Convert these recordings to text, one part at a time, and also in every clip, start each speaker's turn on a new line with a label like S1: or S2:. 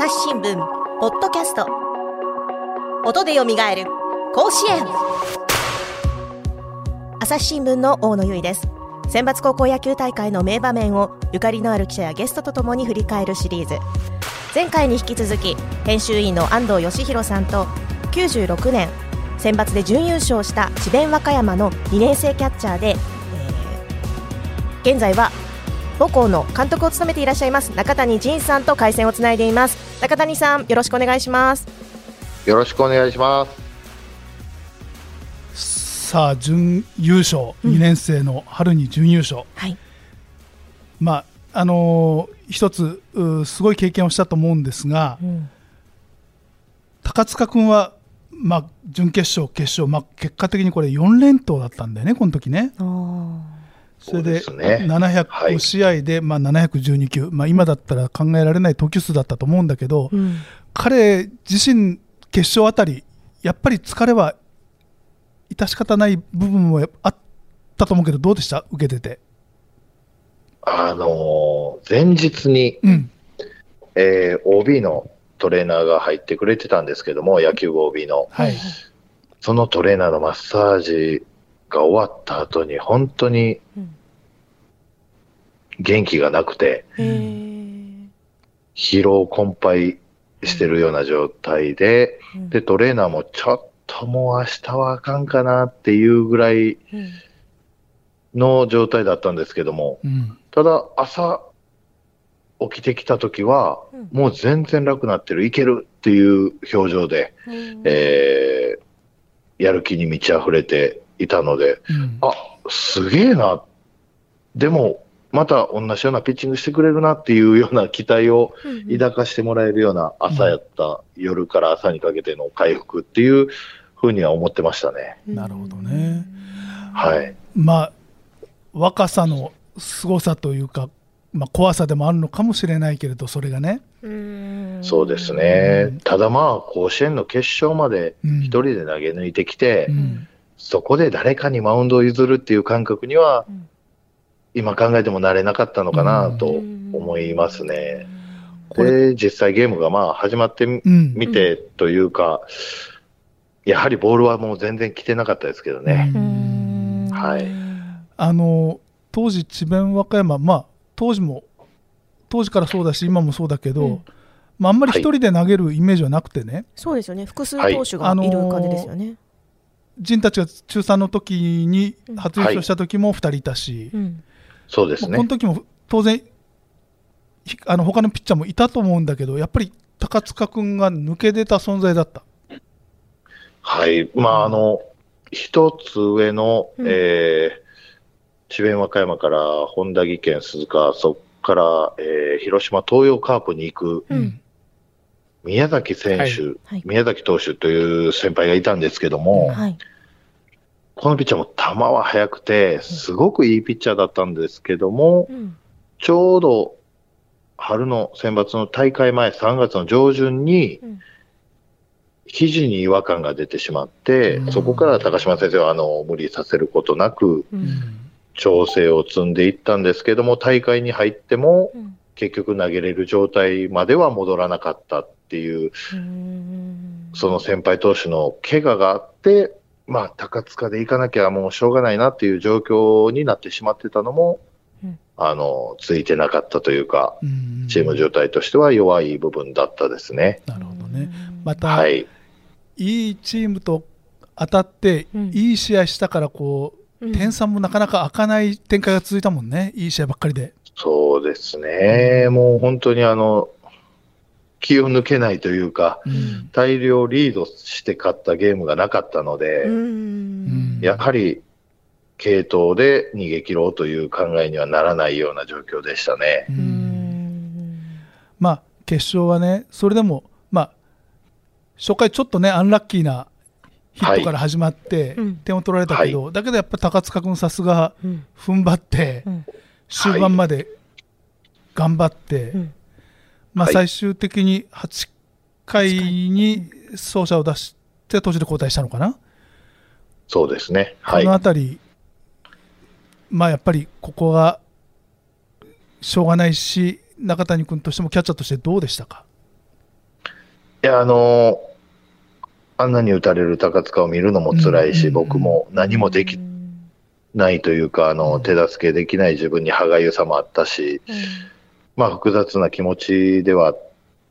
S1: 朝日新聞ポッドキャスト。音でよみがえる甲子園。朝日新聞の大野由依です。選抜高校野球大会の名場面をゆかりのある記者やゲストとともに振り返るシリーズ。前回に引き続き編集員の安藤義弘さんと96年選抜で準優勝した智弁和歌山の2年生キャッチャーで、えー現在は母校の監督を務めていらっしゃいます中谷仁さんと回線をつないでいます。中谷さんよろしくお願いします。
S2: よろしくお願いします。
S3: さあ準優勝、
S1: うん。
S3: 2年生の春に準優勝、
S1: はい。
S3: まああのー一つうすごい経験をしたと思うんですが、
S1: うん。
S3: 高塚君は、まあ、準決勝、決勝、まあ、結果的にこれ4連投だったんだよね、この時ね。
S1: あー
S3: それで
S2: そうですね。は
S3: 700
S2: い
S3: 試合で、まあ、712球、まあ、今だったら考えられない投球数だったと思うんだけど、
S1: うん。
S3: 彼自身、決勝あたり、やっぱり疲れは致し方ない部分もあったと思うけど、どうでした、受けてて。
S2: あのー前日に、
S3: うん、
S2: えー OB のトレーナーが入ってくれてたんですけども、野球部 OB の。
S3: はい、
S2: そのトレーナーのマッサージが終わった後に、本当に
S1: うん
S2: 元気がなくて、疲労困憊してるような状態で、
S1: うん。
S2: で、トレーナーもちょっともう明日はあかんかなっていうぐらい
S1: うん
S2: の状態だったんですけども、
S3: うん。
S2: ただ朝起きてきた時は、
S1: うん。
S2: もう全然楽になってる、いけるっていう表情で、
S1: うん
S2: えーやる気に満ち溢れていたので、
S3: うん
S2: あ、すげえな。でも、また同じようなピッチングしてくれるなっていうような期待を
S1: うん
S2: 抱かしてもらえるような朝やった、夜から朝にかけての回復っていうふうには思ってましたね。
S3: なるほどね。
S2: はい。
S3: まあ、若さの凄さというか、まあ、怖さでもあるのかもしれないけれど、それがね。
S1: うん
S2: そうですね。ただまあ、甲子園の決勝まで
S3: うん
S2: 一人で投げ抜いてきて、
S3: うん
S2: そこで誰かにマウンドを譲るっていう感覚には、
S1: うん。
S2: 今考えてもなれなかったのかなと思いますね。で、実際ゲームがまあ始まってみ
S3: うん。
S2: 見てというか、やはりボールはもう全然来てなかったですけどね。
S1: うん。
S2: はい。
S3: あの当時、智弁和歌山、まあ、当時も当時からそうだし、今もそうだけど、
S1: うん。
S3: まあ、あんまり一人で投げるイメージはなくてね、
S1: そうですよね。複数
S2: はい。
S1: 投手がいる感じですよね、
S3: 陣たちが中3の時に
S1: うん。
S3: 初優勝した時も2人いたし、
S1: うん。
S2: そうですね。
S3: まあこの。時も当然、ひあの他のピッチャーもいたと思うんだけど、やっぱり高塚君が抜け出た存在だった。
S2: はい。まあ、あの、一つ上の、
S1: うん。
S2: えー、智弁和歌山から本田技研鈴鹿、そこから、えー広島東洋カープに行く
S1: うん
S2: 宮崎選手、
S1: はい。
S2: 宮崎投手という先輩がいたんですけども、
S1: はい。
S2: このピッチャーも球は速くて、すごくいいピッチャーだったんですけども、
S1: うん。
S2: ちょうど春の選抜の大会前、3月の上旬に
S1: うん、
S2: 肘に違和感が出てしまって、
S3: うん。
S2: そこから高島先生はあの無理させることなく、
S1: うん。
S2: 調整を積んでいったんですけども、大会に入っても、
S1: うん。
S2: 結局投げれる状態までは戻らなかった。っていう、
S1: うん
S2: その先輩投手の怪我があって、まあ、高塚で行かなきゃもうしょうがないなっていう状況になってしまってたのも、
S1: うん
S2: あの、ついてなかったというか、
S3: うん
S2: チーム状態としては弱い部分だったですね。
S3: なるほどね。また、、
S2: はいい。
S3: いチームと当たって、
S1: うん
S3: いい試合したからこう、
S1: うん
S3: 点差もなかなか開かない展開が続いたもんね、いい試合ばっかりで。
S2: そうですね。もう本当にあの、気を抜けないというか、
S3: うん。
S2: 大量リードして勝ったゲームがなかったので、
S1: うん。
S2: やはり、系統で逃げ切ろうという考えにはならないような状況でしたね。
S3: まあ、決勝はね、それでも、まあ、初回ちょっとね、アンラッキーなヒットから始まって
S1: うん、
S3: 点を取られたけど、だけどやっぱり高塚君さすが
S1: うん。
S3: 踏ん張って
S1: う、ん。
S3: 終盤まで頑張って、
S1: うん
S3: まあ、
S2: はい
S3: 最終的に8回に走者を出して途中で交代したのかな、
S2: そうですね。はい
S3: この。あたり、まあやっぱりここがしょうがないし、中谷君としてもキャッチャーとしてどうでしたか？
S2: や、あのあんなに打たれる高塚を見るのも辛いし、
S3: うん
S2: 僕も何もできないというか、あの、手助けできない自分に歯がゆさもあったし、まあ複雑な気持ちでは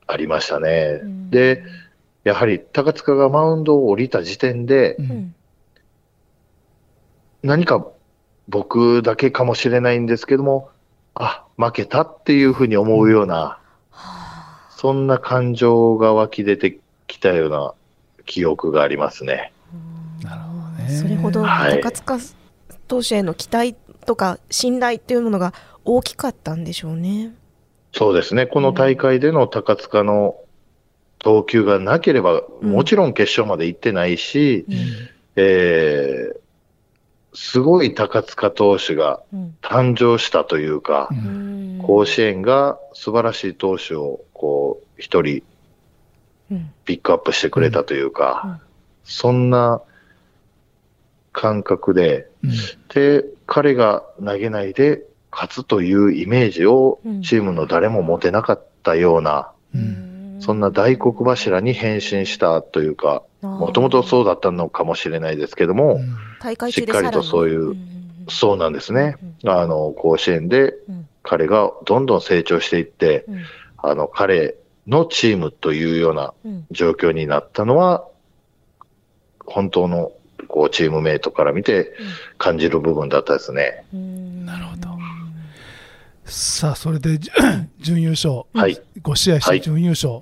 S2: ありましたね。で、やはり高塚がマウンドを降りた時点で
S3: う、
S1: うんん
S2: 何か僕だけかもしれないんですけども、あ、負けたっていうふうに思うような、
S1: は
S2: そんな感情が湧き出てきたような記憶がありますね。
S3: なるほどね
S1: それほど
S2: はい
S1: 高塚投手への期待とか信頼っていうものが大きかったんでしょうね。
S2: そうですね。この大会での高塚の投球がなければ、
S1: うん
S2: もちろん決勝まで行ってないし、
S1: うん。
S2: えーすごい高塚投手が
S1: うん。
S2: 誕生したというか
S3: う、
S1: うん。
S2: 甲子園が素晴らしい投手をこう一人
S1: うん。
S2: ピックアップしてくれたというか、
S1: うん。
S2: そんな感覚で、
S3: うん。
S2: で、彼が投げないで勝つというイメージを
S1: うん。
S2: チームの誰も持てなかったような、
S3: うん。
S2: そんな大黒柱に変身したというか、もともとそうだったのかもしれないですけども、しっかりとそういう
S1: うん
S2: そうなんですね。
S1: うん
S2: あの、甲子園で
S1: うん。
S2: 彼がどんどん成長していって、
S1: うん。
S2: あの、彼のチームというような
S1: うん。
S2: 状況になったのは、本当のこうチームメイトから見て感じる部分だったですね。
S1: うん。
S3: なるほどさあそれでじ 準優勝、
S2: はい。
S3: 5試合して準優勝、ま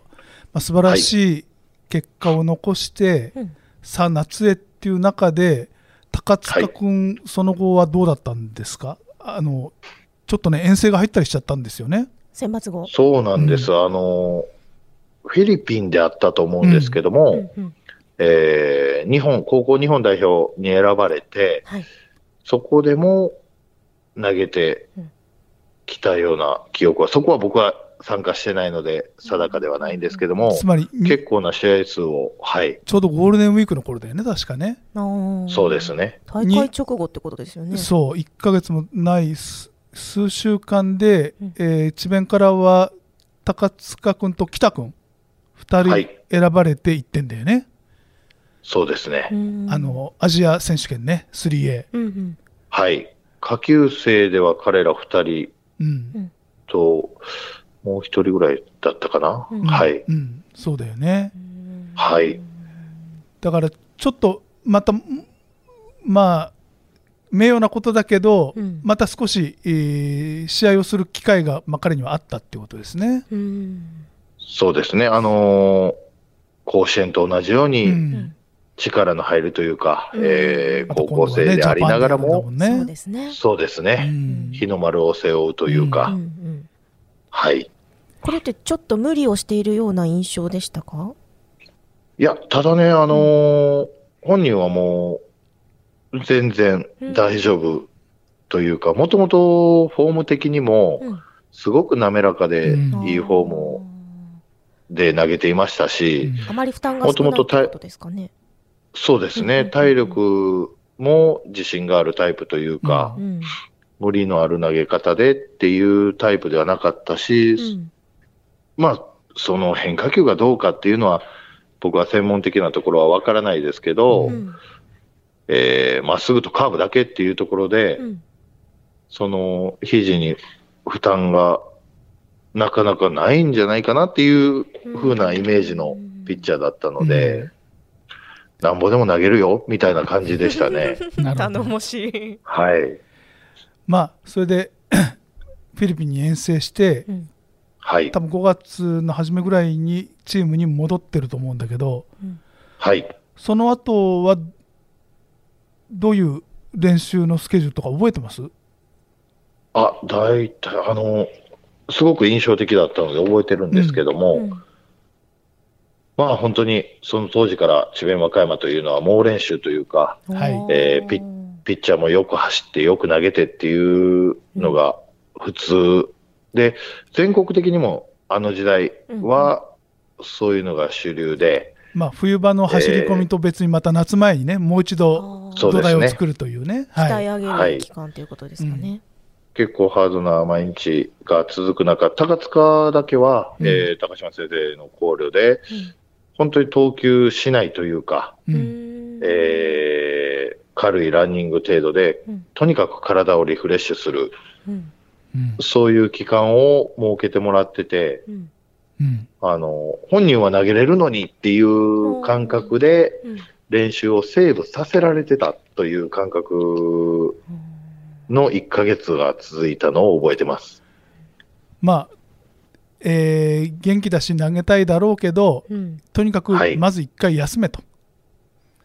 S3: あ、素晴らしい結果を残して、
S1: うん。
S3: さあ夏へっていう中で高塚君、その後はどうだったんですか？あのちょっとね遠征が入ったりしちゃったんですよね。
S1: 選抜後。
S2: そうなんです。あの、フィリピンであったと思うんですけども、
S1: うん。うん
S2: えー日本、高校日本代表に選ばれて、
S1: はい。
S2: そこでも投げてきたような記憶は、そこは僕は参加してないので定かではないんですけども、
S3: つまりに
S2: 結構な試合数を、はい、
S3: ちょうどゴールデンウィークの頃だよね確かね。
S2: そうですね。
S1: 大会直後ってことですよね。
S3: そう1ヶ月もないす数週間で、
S1: うん
S3: えー智弁からは高塚君と北君2人
S2: はい
S3: 選ばれていってんだよね、
S2: そうですね。
S1: うん
S3: あ、のアジア選手権ね 3A、
S1: うんうん
S2: はい。下級生では彼ら二人
S3: うん
S2: と、もう一人ぐらいだったかな？
S1: うん
S2: はい。
S3: うん、そうだよね
S1: うん
S2: はい。
S3: だからちょっとまたまあ名誉なことだけど、
S1: うん
S3: また少し、えー試合をする機会が、まあ、彼にはあったってことですね。
S1: うん
S2: そうですね。あのー甲子園と同じよう
S3: う
S2: に
S3: ん
S2: 力の入るというか、
S1: うん。
S2: えー高校生でありながらも、
S3: ね。
S1: そうですね。
S2: そうです
S3: う
S2: ね。
S3: ん。
S2: 日の丸を背負うというか、
S1: うんうん
S2: はい。
S1: これってちょっと無理をしているような印象でしたか？
S2: いや、ただね、あのー本人はもう、全然大丈夫というか、もともとフォーム的にも、
S1: うん。
S2: すごく滑らかで、
S3: うん。
S2: いいフォームをで投げていましたし、
S1: あまり負担が少ないってことですかね。
S2: そうですね、
S1: うんうんうん。
S2: 体力も自信があるタイプというか、
S1: うん
S2: 無理のある投げ方でっていうタイプではなかったし、
S1: うん。
S2: まあ、その変化球がどうかっていうのは、僕は専門的なところはわからないですけど、
S1: うん。
S2: えーまっすぐとカーブだけっていうところで、
S1: うん。
S2: その肘に負担がなかなかないんじゃないかなっていう風なイメージのピッチャーだったので、
S3: うん
S2: なんぼでも投げるよみたいな感じでしたね。
S1: 頼もしい。
S2: はい。
S3: まあそれで フィリピンに遠征して
S1: うん
S2: はい
S3: 多。分5月の初めぐらいにチームに戻ってると思うんだけど
S2: はい。
S3: その後はどういう練習のスケジュールとか覚えてます？
S2: あ、大体、あの、すごく印象的だったので覚えてるんですけども、
S1: うん
S2: まあ本当にその当時から智弁和歌山というのは猛練習というか、
S3: はい。
S2: えーピピッチャーもよく走ってよく投げてっていうのが普通。で、全国的にもあの時代はそういうのが主流で、
S3: まあ、冬場の走り込みと別にまた夏前にね、もう一度土台を作るというね。はい。
S1: 鍛え上げる期間ということですかね。
S2: 結構ハードな毎日が続く中、高塚だけは、
S3: うん。
S2: えー高島先生の考慮で、本当に投球しないというか、
S3: う
S1: うん。ん
S2: えー軽いランニング程度で、
S1: うん。
S2: とにかく体をリフレッシュする、
S1: うん。
S3: うん。
S2: そういう期間を設けてもらってて、あの、本人は投げれるのにっていう感覚で
S1: うん。
S2: 練習をセーブさせられてたという感覚の1ヶ月が続いたのを覚えてます。
S3: まあ、えー元気だし投げたいだろうけど、
S1: うん
S3: とにかく
S2: はい
S3: まず一回休めと。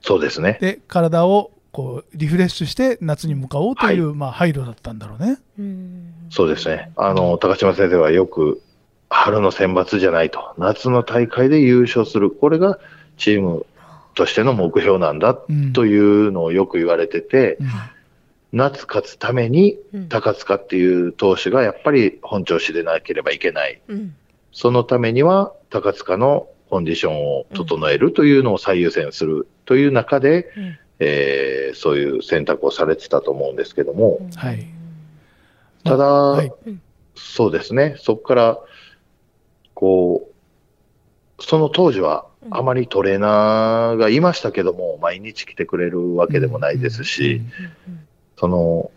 S2: そうですね。
S3: で、体をこうリフレッシュして夏に向かおうという、まあ、配慮だったんだろうね。
S1: うん
S2: そうですね。あの、高島先生はよく、春の選抜じゃないと、夏の大会で優勝する、これがチームとしての目標なんだ
S3: うん
S2: というのをよく言われてて、
S3: うん
S2: 夏勝つために
S1: うん。
S2: 高塚っていう投手がやっぱり本調子でなければいけない。
S1: うん。
S2: そのためには高塚のコンディションを整えるというのを最優先するという中で、
S1: うん。
S2: えーそういう選択をされてたと思うんですけども、
S3: はい。
S2: ただ、
S3: はい。
S2: そうですね、そこから、こう、その当時はあまりトレーナーがいましたけども、毎日来てくれるわけでもないですし、その、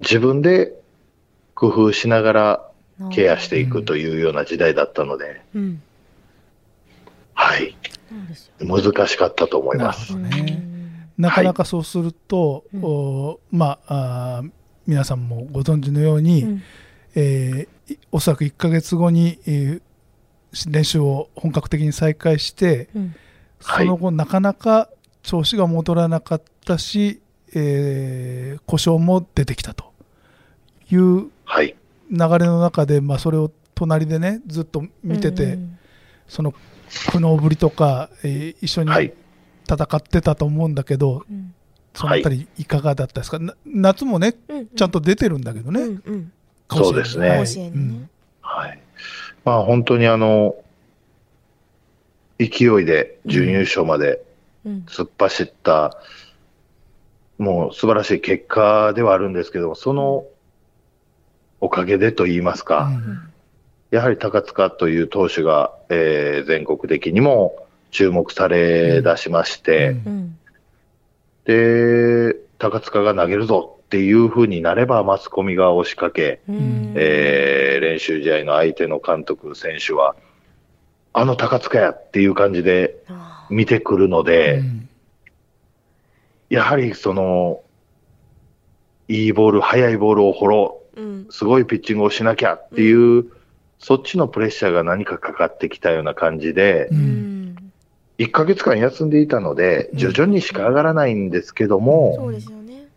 S2: 自分で工夫しながらケアしていくというような時代だったので、
S1: うん。
S2: はい、難しかったと思いま
S3: な
S2: す。
S3: なかなかそうすると、
S1: うん
S3: おまあ皆さんもご存知のように、
S1: うん。
S3: えーいおそらく1ヶ月後に、えー練習を本格的に再開して、
S1: うん。
S3: その後、なかなか調子が戻らなかったし、えー故障も出てきたという
S2: はい、
S3: 流れの中で、まあ、それを隣でねずっと見てて、
S1: うん
S3: その苦悩ぶりとか、えー一緒に
S2: はい。
S3: 戦ってたと思うんだけど、
S1: うん。
S3: そのあたりい。かがだったですか、な夏もね
S1: うん
S3: ちゃんと出てるんだけどね、
S1: うんうん。
S3: 甲子園
S2: そうですね。
S3: はい。
S1: 甲子園にね。
S2: はい。まあ本当にあの、勢いで準優勝まで
S1: うん。
S2: 突っ走った、もう素晴らしい結果ではあるんですけども、そのおかげでと言いますか、
S3: うん。
S2: やはり高塚という投手が、えー全国的にも注目され出しまして、
S3: うん。
S1: うん。
S2: で、高塚が投げるぞっていう風になれば、マスコミが押しかけ、
S1: うん。
S2: えー練習試合の相手の監督、選手は、あの高塚やっていう感じで
S1: あ
S2: 見てくるので、
S3: うん
S2: やはりその、いいボール、速いボールを掘ろ
S1: ーうん。
S2: う、すごいピッチングをしなきゃっていう、そっちのプレッシャーが何かかかってきたような感じで
S3: う、
S1: うん。ん
S2: 1ヶ月間休んでいたので、
S3: うん。
S2: 徐々にしか上がらないんですけども、
S1: そうですよね。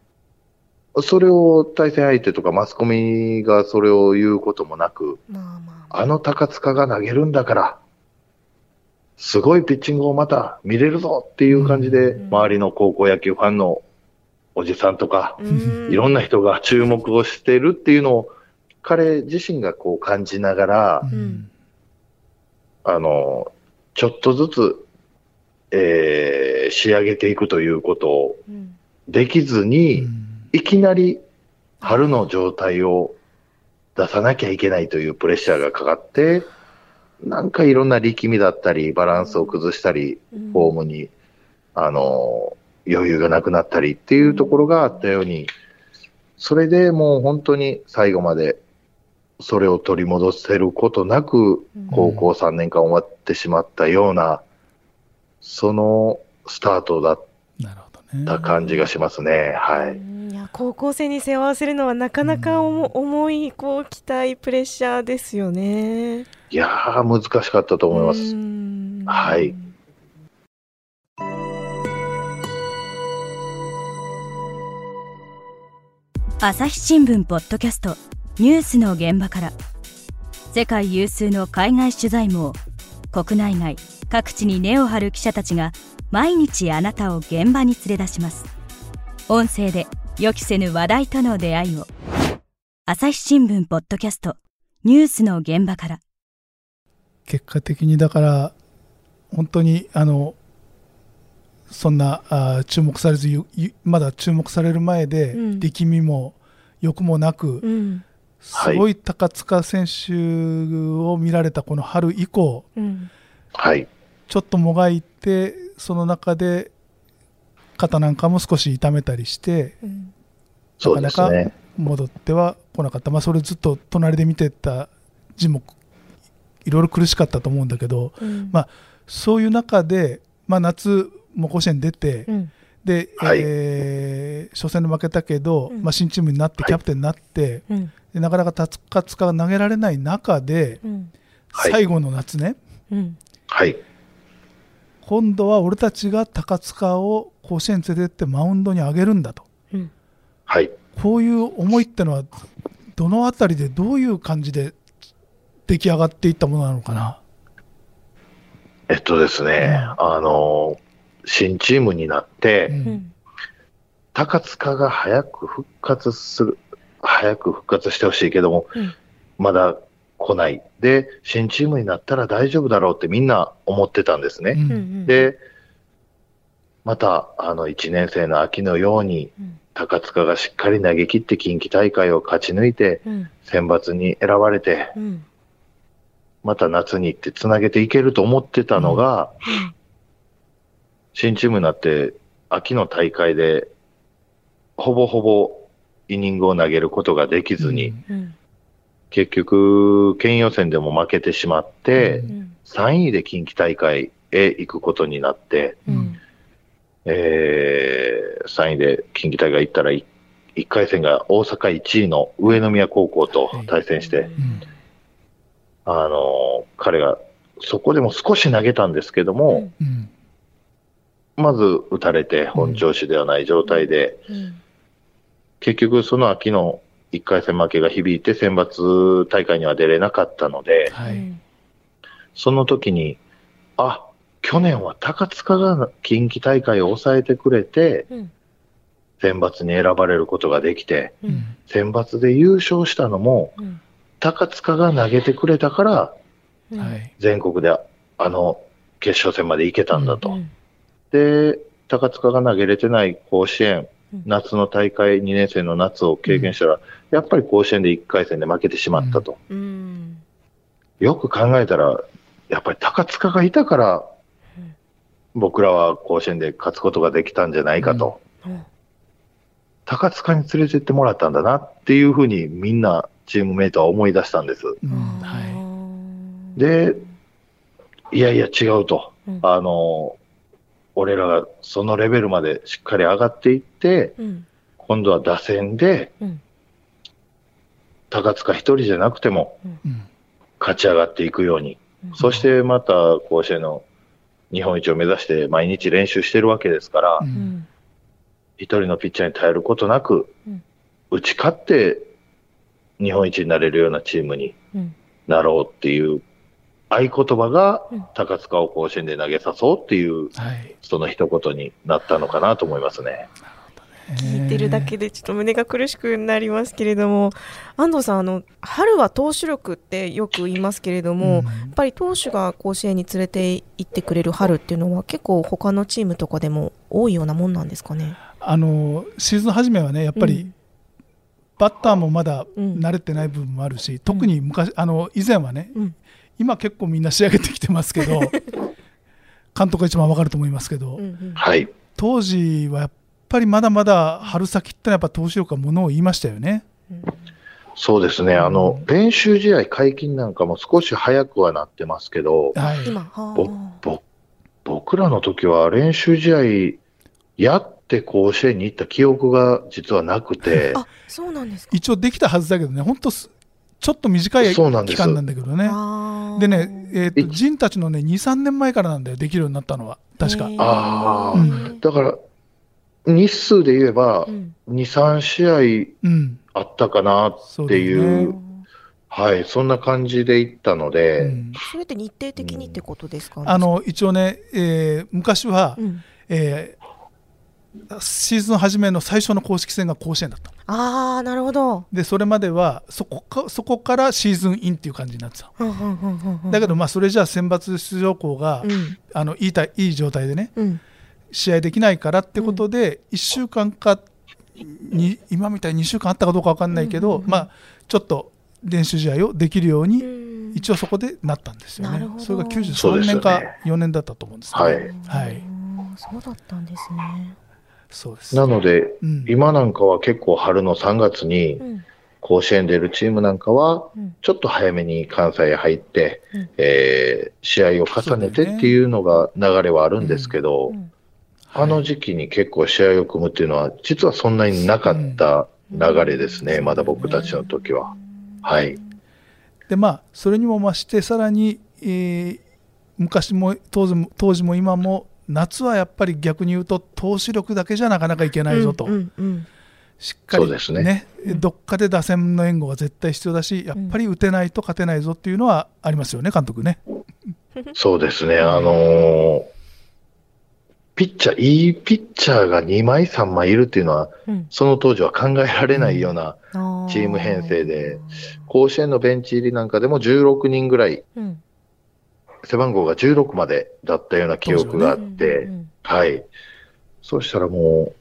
S2: それを対戦相手とかマスコミがそれを言うこともなく、
S1: まあまあ。
S2: あの高塚が投げるんだから、すごいピッチングをまた見れるぞっていう感じで、
S1: うん。
S2: 周りの高校野球ファンのおじさんとか、
S1: うん。
S2: いろんな人が注目をしてるっていうのを、彼自身がこう感じながら、
S3: うん。
S2: あの、ちょっとずつ、えー仕上げていくということを
S1: うん。
S2: できず
S3: う
S2: に、
S3: ん。
S2: いきなり春の状態を出さなきゃいけないというプレッシャーがかかって、なんかいろんな力みだったり、バランスを崩したり、
S1: うん。
S2: フォームに、あの、余裕がなくなったりっていうところがあったように、それでもう本当に最後までそれを取り戻せることなく、高校3年間終わってしまったような、そのスタートだった感じがしますね。はい。
S1: や高校生に背負わせるのはなかなか重重いこう期待プレッシャーですよね。
S2: いやー、難しかったと思います。
S1: うん。
S2: はい。
S4: 朝日新聞ポッドキャストニュースの現場から。世界有数の海外取材網国内外各地に根を張る記者たちが毎日あなたを現場に連れ出します。音声で予期せぬ話題との出会いを。朝日新聞ポッドキャスト。ニュースの現場から。
S3: 結果的にだから本当にあのそんなあー注目されずまだ注目される前で、
S1: うん。
S3: 力みも欲もなく、
S1: うん。
S3: すごい高塚選手を見られたこの春以降
S1: うん。
S2: はい。
S3: ちょっともがいてその中で肩なんかも少し痛めたりして、
S1: うん
S2: そうですね。
S3: 戻っては来なかった、まあ、それずっと隣で見てた字もいろいろ苦しかったと思うんだけど
S1: うん。
S3: まあそういう中で、まあ、夏も甲子園出て、
S1: うん。
S3: で、
S2: はい。
S3: えー初戦で負けたけど、
S1: うん。
S3: まあ、新チームになって
S2: はい。
S3: キャプテンになって、
S1: うん。
S3: でなかなか達活が投げられない中で、最後の夏ね。
S1: うん。
S2: はい。
S3: 今度は俺たちが高塚を甲子園に連れてってマウンドに上げるんだと。
S1: うん。
S2: はい。
S3: こういう思いってのはどのあたりでどういう感じで出来上がっていったものなのかな。
S2: えっとですね、あの、新チームになって、
S3: うん。
S1: うん。
S2: 高塚が早く復活する、早く復活してほしいけども、
S1: うん。
S2: まだ来ない。で、新チームになったら大丈夫だろうってみんな思ってたんですね。
S3: うん。
S2: で、また、あの、1年生の秋のように、
S1: うん。
S2: 高塚がしっかり投げ切って近畿大会を勝ち抜いて、
S1: うん。
S2: 選抜に選ばれて、
S1: うん。
S2: また夏に行ってつなげていけると思ってたのが、新チームになって、秋の大会で、ほぼほぼイニングを投げることができずに、
S3: うん。
S1: うん
S2: 結局、県予選でも負けてしまって、
S3: う
S1: うん。
S2: 3位で近畿大会へ行くことになって、
S1: うん。
S2: えー、3位で近畿大会行ったら、1回戦が大阪1位の上宮高校と対戦して、
S3: うん。
S2: あのー彼がそこでも少し投げたんですけども、
S3: うん。
S2: まず打たれて本調子ではない状態で、
S1: うん。
S2: 結局その秋の1回戦負けが響いて選抜大会には出れなかったので、
S3: はい。
S2: その時に、あ、去年は高塚が近畿大会を抑えてくれて、
S1: うん。
S2: 選抜に選ばれることができて、
S1: う
S3: うん。ん
S2: 選抜で優勝したのも、
S1: うん。
S2: 高塚が投げてくれたから、
S1: うん。
S3: はい。
S2: 全国であの決勝戦まで行けたんだと。
S1: うん。
S2: で、高塚が投げれてない甲子園
S1: うん、
S2: 夏の大会2年生の夏を経験したら、やっぱり甲子園で1回戦で負けてしまったと。
S1: うん。
S2: よく考えたら、やっぱり高塚がいたから
S1: うん、
S2: 僕らは甲子園で勝つことができたんじゃないかと。
S1: うん。
S2: 高塚に連れてってもらったんだなっていうふうにみんなチームメイトは思い出したんです。
S3: うん
S1: あ
S3: はい。
S1: ー。
S2: で、いやいや違うと。
S1: うん。
S2: あの、俺らがそのレベルまでしっかり上がっていって、
S1: うん。
S2: 今度は打線で
S1: うん。
S2: 高塚一人じゃなくても
S3: うん。
S2: 勝ち上がっていくように。
S1: うん。
S2: そしてまた甲子園の日本一を目指して毎日練習してるわけですから、一人のピッチャーに頼ることなく
S1: うん、
S2: 打ち勝って日本一になれるようなチームに
S1: うん。
S2: なろうっていう合言葉が
S1: うん。
S2: 高塚を甲子園で投げさそうっていう
S3: はい。
S2: その一言になったのかなと思いますね。
S1: 聞いてるだけでちょっと胸が苦しくなりますけれども安藤さんあの春は投手力ってよく言いますけれども、
S3: うん。
S1: やっぱり投手が甲子園に連れて行ってくれる春っていうのは結構他のチームとかでも多いようなもんなんですかね？
S3: あのシーズン初めはねやっぱりバッターもまだ慣れてない部分もあるし、特に昔あの以前はね
S1: うん、
S3: 今結構みんな仕上げてきてますけど 監督が一番わかると思いますけど、
S1: うんうん
S2: はい。
S3: 当時はやっぱりまだまだ春先ってのはやっぱ投手力がものを言いましたよね。
S1: うん
S2: そうですね。あの、練習試合解禁なんかも少し早くはなってますけど、
S3: はい、
S1: 今は
S2: ぼぼ僕らの時は練習試合やって甲子園に行った記憶が実はなくて、
S1: あそうなんですか。
S3: 一応できたはずだけどね本当すちょっと短い期間なんだけどね。でね、えー、と陣たちのね23年前からなんだよできるようになったのは。確か。
S1: へー。
S2: あ
S3: ー。
S2: だから、日数で言えば
S1: う、ん。
S2: 2、3試
S3: うん。
S2: 合あったかな、っていう。はい、そんな感じで行ったので、
S3: うん。
S1: それって日程的にってことですか、
S3: あの一応ね、えー昔は、
S1: うん、
S3: えーシーズン初めの最初の公式戦が甲子園だった。
S1: ああなるほど。
S3: でそれまではそこかそこからシーズンインっていう感じになってた。
S1: うんうんうんうんうん。
S3: だけどまあそれじゃあ選抜出場校が、
S1: うん。
S3: あのいいたいい状態でね
S1: うん。
S3: 試合できないからってことで、1週間かに今みたいに2週間あったかどうか分かんないけど、まあ、ちょっと練習試合をできるように、
S1: うん。
S3: 一応そこでなったんですよね。
S1: なるほ。ど。
S3: それが
S2: そう
S3: 93
S2: ですよね。
S3: 年か4年だったと思うんですけど、
S2: はい。
S3: はい。
S1: そうだったんですね。
S3: そうです。
S2: なので、
S3: うん。
S2: 今なんかは結構春の3月に
S1: うん。
S2: 甲子園出るチームなんかは、
S1: うん。
S2: ちょっと早めに関西へ入って、
S1: うん。
S2: えー試合を重ねてっていうのが流れはあるんですけど、
S1: うん。
S2: あの時期に結構試合を組むっていうのは、実はそんなになかった流れですね、
S3: うん。
S2: まだ僕たちの時は。はい。
S3: でまあそれにも増してさらに、えー昔も当時も当時も今も夏はやっぱり逆に言うと投手力だけじゃなかなかいけないぞと、
S1: うんうん
S3: しっかり
S2: そうですね。
S3: どっかで打線の援護は絶対必要だしやっぱり打てないと勝てないぞっていうのはありますよね監督ね。
S2: そうですね、あのーピッチャー、いいピッチャーが2枚、3枚いるっていうのは、
S1: うん。
S2: その当時は考えられないような
S1: うん。
S2: チーム編成で、甲子園のベンチ入りなんかでも16人ぐらい、
S1: うん
S2: 背番号が16までだったような記憶があって、
S1: うん
S2: はい。そうしたらも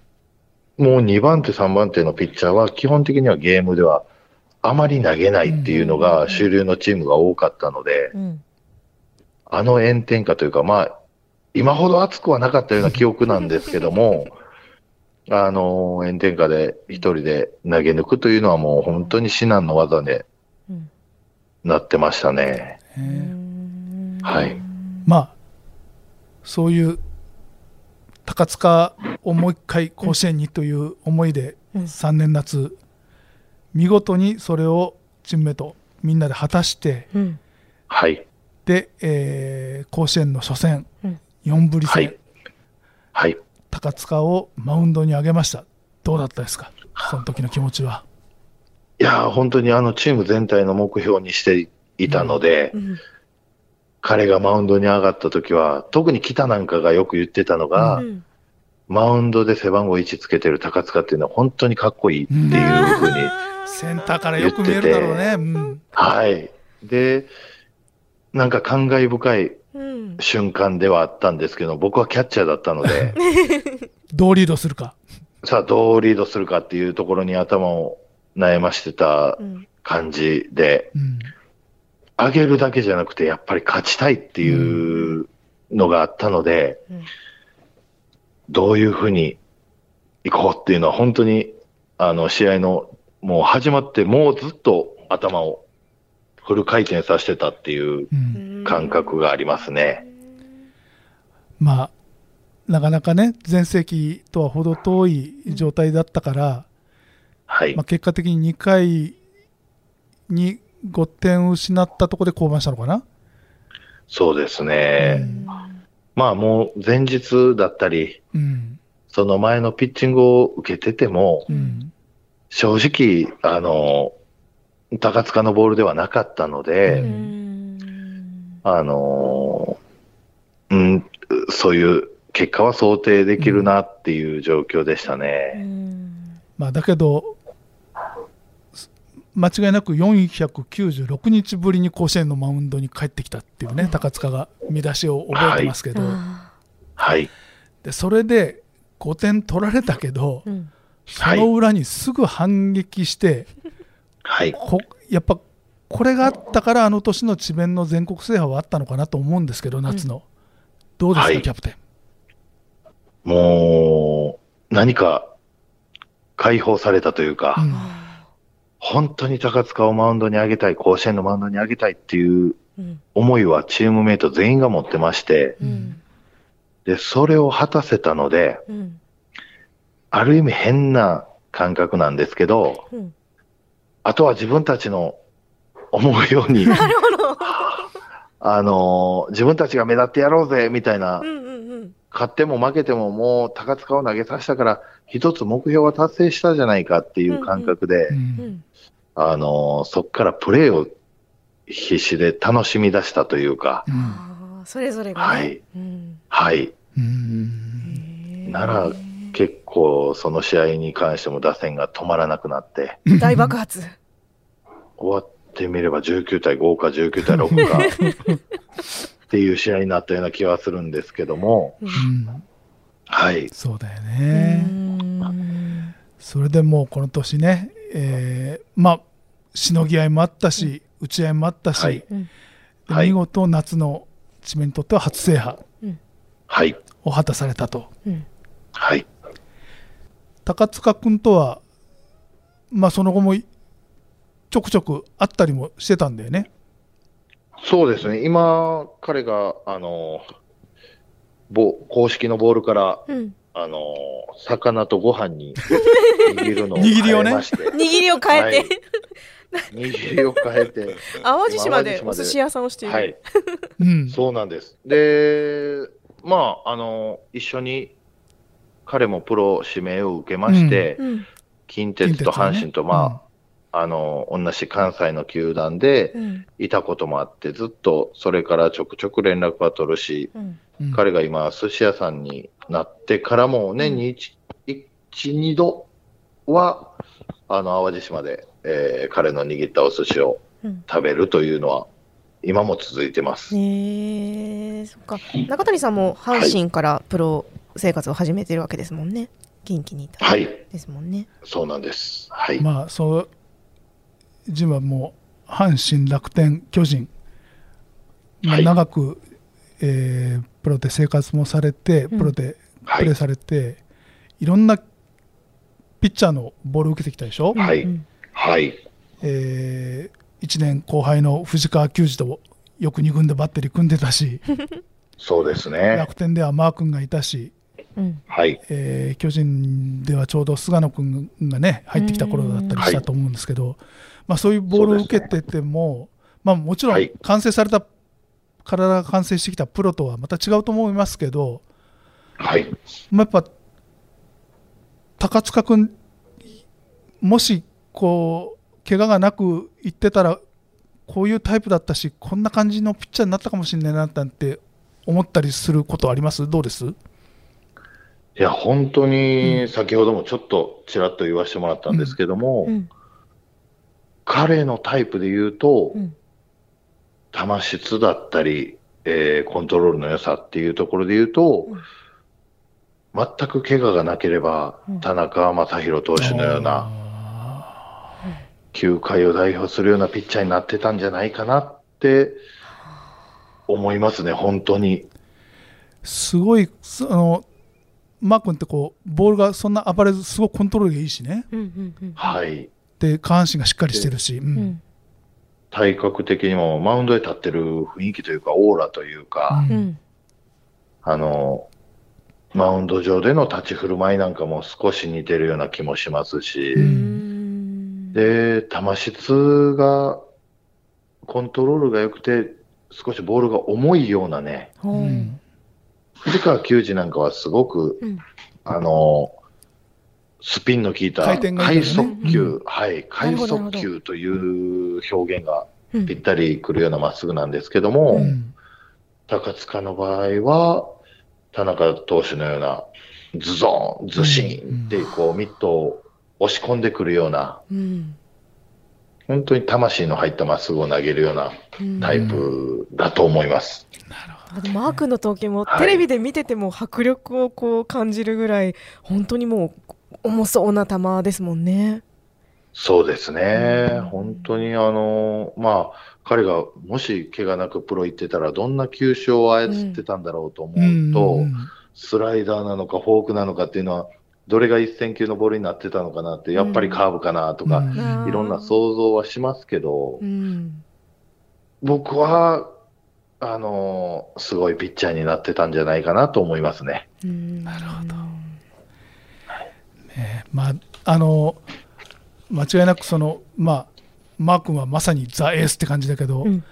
S2: う、もう2番手、3番手のピッチャーは基本的にはゲームではあまり投げないっていうのが主流のチームが多かったので、
S1: うん。
S2: あの炎天下というか、まあ、今ほど暑くはなかったような記憶なんですけども、あの、炎天下で一人で投げ抜くというのはもう本当に至難の技で
S1: うん。
S2: なってましたね。
S3: えー
S2: はい。
S3: まあそういう高塚をもう一回甲子園にという思いで
S1: うん。
S3: 3年夏見事にそれをチームメートみんなで果たして
S1: うん。
S2: はい。
S3: で、えー甲子園の初戦
S1: うん。
S3: 4ぶり戦、
S2: はい。はい。
S3: 高塚をマウンドに上げました。どうだったですか？その時の気持ちは。い
S2: やー、本当にあのチーム全体の目標にしていたので、
S1: うん
S2: 彼がマウンドに上がった時は、特に北なんかがよく言ってたのが、
S1: うん
S2: マウンドで背番号1つけてる高塚っていうのは本当にかっこいいっていうふうに、
S3: センターからよく見えるだろうね、うん。
S2: はい。で、なんか感慨深い
S1: うん。
S2: 瞬間ではあったんですけど、僕はキャッチャーだったので、
S3: どうリードするか、
S2: さあどうリードするかっていうところに頭を悩ましてた
S1: うん。
S2: 感じで、
S3: うん
S2: 上げるだけじゃなくて、やっぱり勝ちたいっていうのがあったので、
S1: うん
S2: どういうふうに行こうっていうのは本当に、あの、試合の、もう始まって、もうずっと頭をフル回転させてたっていう
S3: うん
S2: 感覚がありますね。
S3: まあなかなかね全盛期とは程遠い状態だったから、
S2: はい
S3: まあ、。結果的に2回に5点失ったところで降板したのかな、
S2: そうですね。まあもう前日だったり、
S3: うん。
S2: その前のピッチングを受けてても、
S3: うん
S2: 正直、あの、高塚のボールではなかったので、
S3: う
S1: うん。
S2: あの、うん、そういう結果は想定できるなっていう状況でした
S1: う
S2: ね。
S1: ん。
S3: まあ、だけど間違いなく496日ぶりに甲子園のマウンドに帰ってきたっていうね、高塚が見出しを覚えてますけど、
S1: あ
S2: はい。
S3: でそれで5点取られたけど、
S1: ーうん。
S3: その裏にすぐ反撃して、
S2: はい。
S3: こやっぱこれがあったからあの年の智弁の全国制覇はあったのかなと思うんですけど夏の、どうですか、
S2: はい。
S3: キャプテン？
S2: もう、何か解放されたというか、
S3: うん
S2: 本当に高塚をマウンドに上げたい、甲子園のマウンドに上げたいっていう
S1: うん
S2: 思いはチームメイト全員が持ってまして、
S1: うん
S2: で、それを果たせたので、
S1: うん
S2: ある意味変な感覚なんですけど、
S1: うん
S2: あとは自分たちの思うように、
S1: なるほど。
S2: あのー自分たちが目立ってやろうぜ、みたいな
S1: うん
S2: 勝っても負けてももう高塚を投げさせたから、一つ目標は達成したじゃないかっていう感覚で、
S3: うん。
S1: うん
S2: あのーそこからプレーを必死で楽しみ出したというか、
S3: うん。
S1: それぞれがね。
S2: はい。
S1: うん。
S2: はい。なら結構その試合に関しても打線が止まらなくなって、
S1: 大爆発。
S2: 終わってみれば19対5か19対6か っていう試合になったような気はするんですけども、
S1: うん。
S3: うん
S2: はい。
S3: そうだよ
S1: う
S3: ね、
S1: ん。
S3: それでもうこの年ね、えーまあしのぎ合いもあったし打ち合いもあったし、
S2: はい。
S3: 見事夏のチームにとっては初制覇
S2: はい。
S3: を果たされたと。
S1: うん。
S2: はい。
S3: 高塚君とは、まあ、その後もちょくちょく会ったりもしてたんだよね。
S2: そうですね。今、彼が、あの、ぼ公式のボールから、
S1: うん。
S2: あの、魚とご飯に握るのを
S3: 握りをね。
S2: 変えまして、
S1: 握りを変えて、
S2: 握りを変えて、
S1: 淡路島で
S2: 今
S1: お寿司屋さんをしている。
S2: はい、
S3: うん、
S2: そうなんです。で、まあ、あの、一緒に彼もプロ指名を受けまして、
S1: うん。
S2: 近鉄と阪神と、まあ、あの、同じ関西の球団で
S1: うん。
S2: いたこともあって、ずっとそれからちょくちょく連絡は取るし、
S1: うん。
S3: うん
S2: 彼が今、寿司屋さんになってからも、年に1、1、2度は、あの、淡路島で、えー彼の握ったお寿司を
S1: うん。
S2: 食べるというのは、今も続いてます。
S1: ねえそっか。中谷さんも阪神からプロ生活を始めてるわけですもんね。近畿にいた
S2: はい、
S1: ですもんね。
S2: そうなんです。はい。
S3: まあそうジムはもう阪神楽天巨人、まあ
S2: はい
S3: 長く、えープロで生活もされて
S1: うん
S3: プロで
S2: はい
S3: プレー。されて、い、ろんなピッチャーのボールを受けてきたでしょ、
S2: はい
S1: うん
S2: はい。
S3: え1年後輩の藤川球児とよく2軍でバッテリー組んでたし
S2: そうですね。
S3: 楽天ではマー君がいたし、
S1: うん
S2: はい。
S3: えー巨人ではちょうど菅野君がね入ってきた頃だったりしたと思うんですけど、まあ、そういうボールを受けてても、まあ、もちろん
S2: はい。
S3: 完成された、体が完成してきたプロとはまた違うと思いますけど、
S2: はい。
S3: まあ、やっぱ高塚君もしこう怪我がなくいってたらこういうタイプだったしこんな感じのピッチャーになったかもしれないななんて思ったりすることあります？どうです？
S2: いや、本当に、先ほどもちょっとちらっと言わせてもらったんですけども、
S1: うん
S2: 彼のタイプで言うと、
S1: うん。
S2: 球質だったり、えーコントロールの良さっていうところで言うと、
S1: うん。
S2: 全く怪我がなければ、
S1: うん。
S2: 田中将大投手のような、
S3: あ
S2: 球界を代表するようなピッチャーになってたんじゃないかなって思いますね、本当に。
S3: ーすごいそのマー君ってこうボールがそんな暴れずすごくコントロールがいいしね。
S1: うんうんうん。
S2: はい。
S3: で下半身がしっかりしてるし、うん。
S1: うん。
S2: 体格的にもマウンドで立ってる雰囲気というか、オーラというか、
S3: うん。
S1: うん。
S2: あの、マウンド上での立ち振る舞いなんかも少し似てるような気もしますし、
S3: う
S1: うん。
S2: で、球質が、コントロールが良くて、少しボールが重いようなね、
S1: う
S3: ん
S2: 藤川球児なんかはすごく、
S1: うん。
S2: あの、スピンの効いた
S3: 回
S2: 速球、
S3: う
S2: はい、快速球という表現が
S1: うん。
S2: ぴったりくるようなまっすぐなんですけども、
S3: うん。
S2: 高塚の場合は、田中投手のような、ズゾーン、ズシーンってこうミットを押し込んでくるような、
S1: うん。
S2: 本当に魂の入ったまっすぐを投げるような
S1: うん。
S2: タイプだと思います。
S1: あのマークの投球も
S2: はい。
S1: テレビで見てても迫力をこう感じるぐらい本当にもう重そうな球ですもんね。
S2: そうですね
S1: うん。
S2: 本当にあの、まあ、彼がもし怪我なくプロ行ってたら、どんな球種を操ってたんだろうと思うと、
S3: うん
S2: スライダーなのかフォークなのかっていうのは、どれが一戦級のボールになってたのかなって、やっぱりカーブかなとか、いろんな想像はしますけど、
S1: うん
S2: 僕は、あの、すごいピッチャーになってたんじゃないかなと思いますね。
S1: なるほど。
S3: ねまああの間違いなくそのまあマー君はまさにザ・エースって感じだけど、
S1: うん。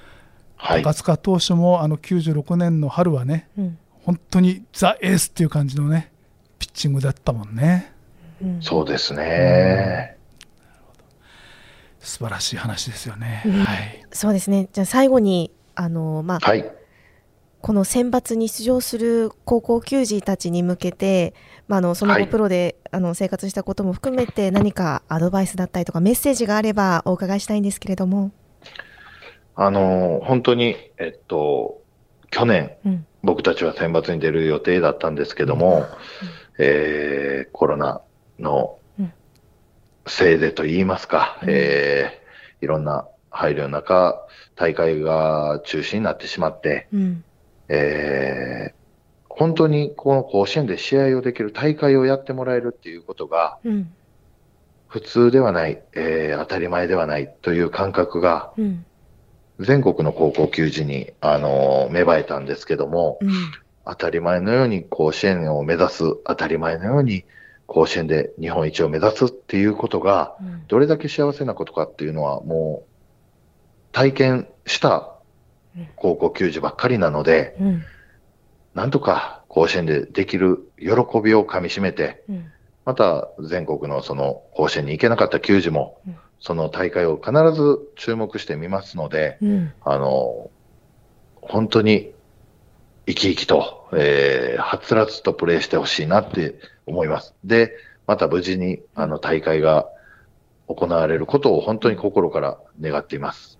S2: はい。
S3: 高塚投手もあの96年の春はね
S1: うん。
S3: 本当にザ・エースっていう感じのねピッチングだったもんね。
S1: うん。
S2: そうですね。
S3: 素晴らしい話ですよね、
S1: うん。
S3: はい。
S1: そうですね。じゃあ最後にあのまあ
S2: はい。
S1: この選抜に出場する高校球児たちに向けて、まあ、あのその
S2: はい。
S1: 後プロで、あの生活したことも含めて何かアドバイスだったりとかメッセージがあればお伺いしたいんですけれども。
S2: あの、本当に、えっと、去年、
S1: うん。
S2: 僕たちは選抜に出る予定だったんですけども、えーコロナの
S1: うん。
S2: せいでと言いますか、
S1: うん。
S2: えーいろんな配慮の中、大会が中止になってしまって、うん、えー、本当にこの甲子園で試合をできる大会をやってもらえるっていうことが、うん、普通ではない、えー、当たり前ではないという感覚が、うん、全国の高校球児に、あのー、芽生えたんですけども、当たり前のように甲子園を目指す、当たり前のように甲子園で日本一を目指すっていうことが、どれだけ幸せなことかっていうのは、もう体験した高校球児ばっかりなので、うん、なんとか甲子園でできる喜びをかみしめて、うん、また全国のその甲子園に行けなかった球児も、うん、その大会を必ず注目してみますので、あの、本当に生き生きと、えー、はつらつとプレーしてほしいなって思います。で、また無事にあの大会が行われることを本当に心から願っています。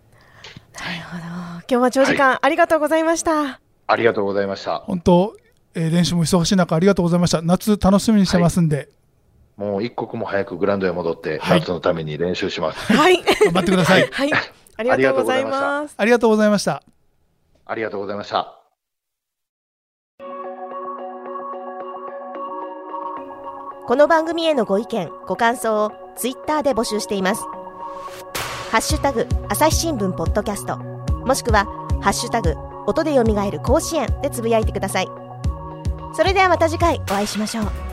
S1: なるほど。今日は長時間、はい、ありがとうございました。
S2: ありがとうございました。
S3: 本当、えー、練習も忙しい中ありがとうございました。夏楽しみにしてますんで。はい、
S2: もう一刻も早くグラウンドへ戻って、夏のために練習します。
S1: はい。
S3: 頑張ってください。
S1: はい。ありがとうございます。
S3: ありがとうございました。
S2: ありがとうございました。
S1: この番組へのご意見、ご感想をツイッターで募集しています。ハッシュタグ朝日新聞ポッドキャストもしくはハッシュタグ音でよみがえる甲子園でつぶやいてください。それではまた次回お会いしましょう。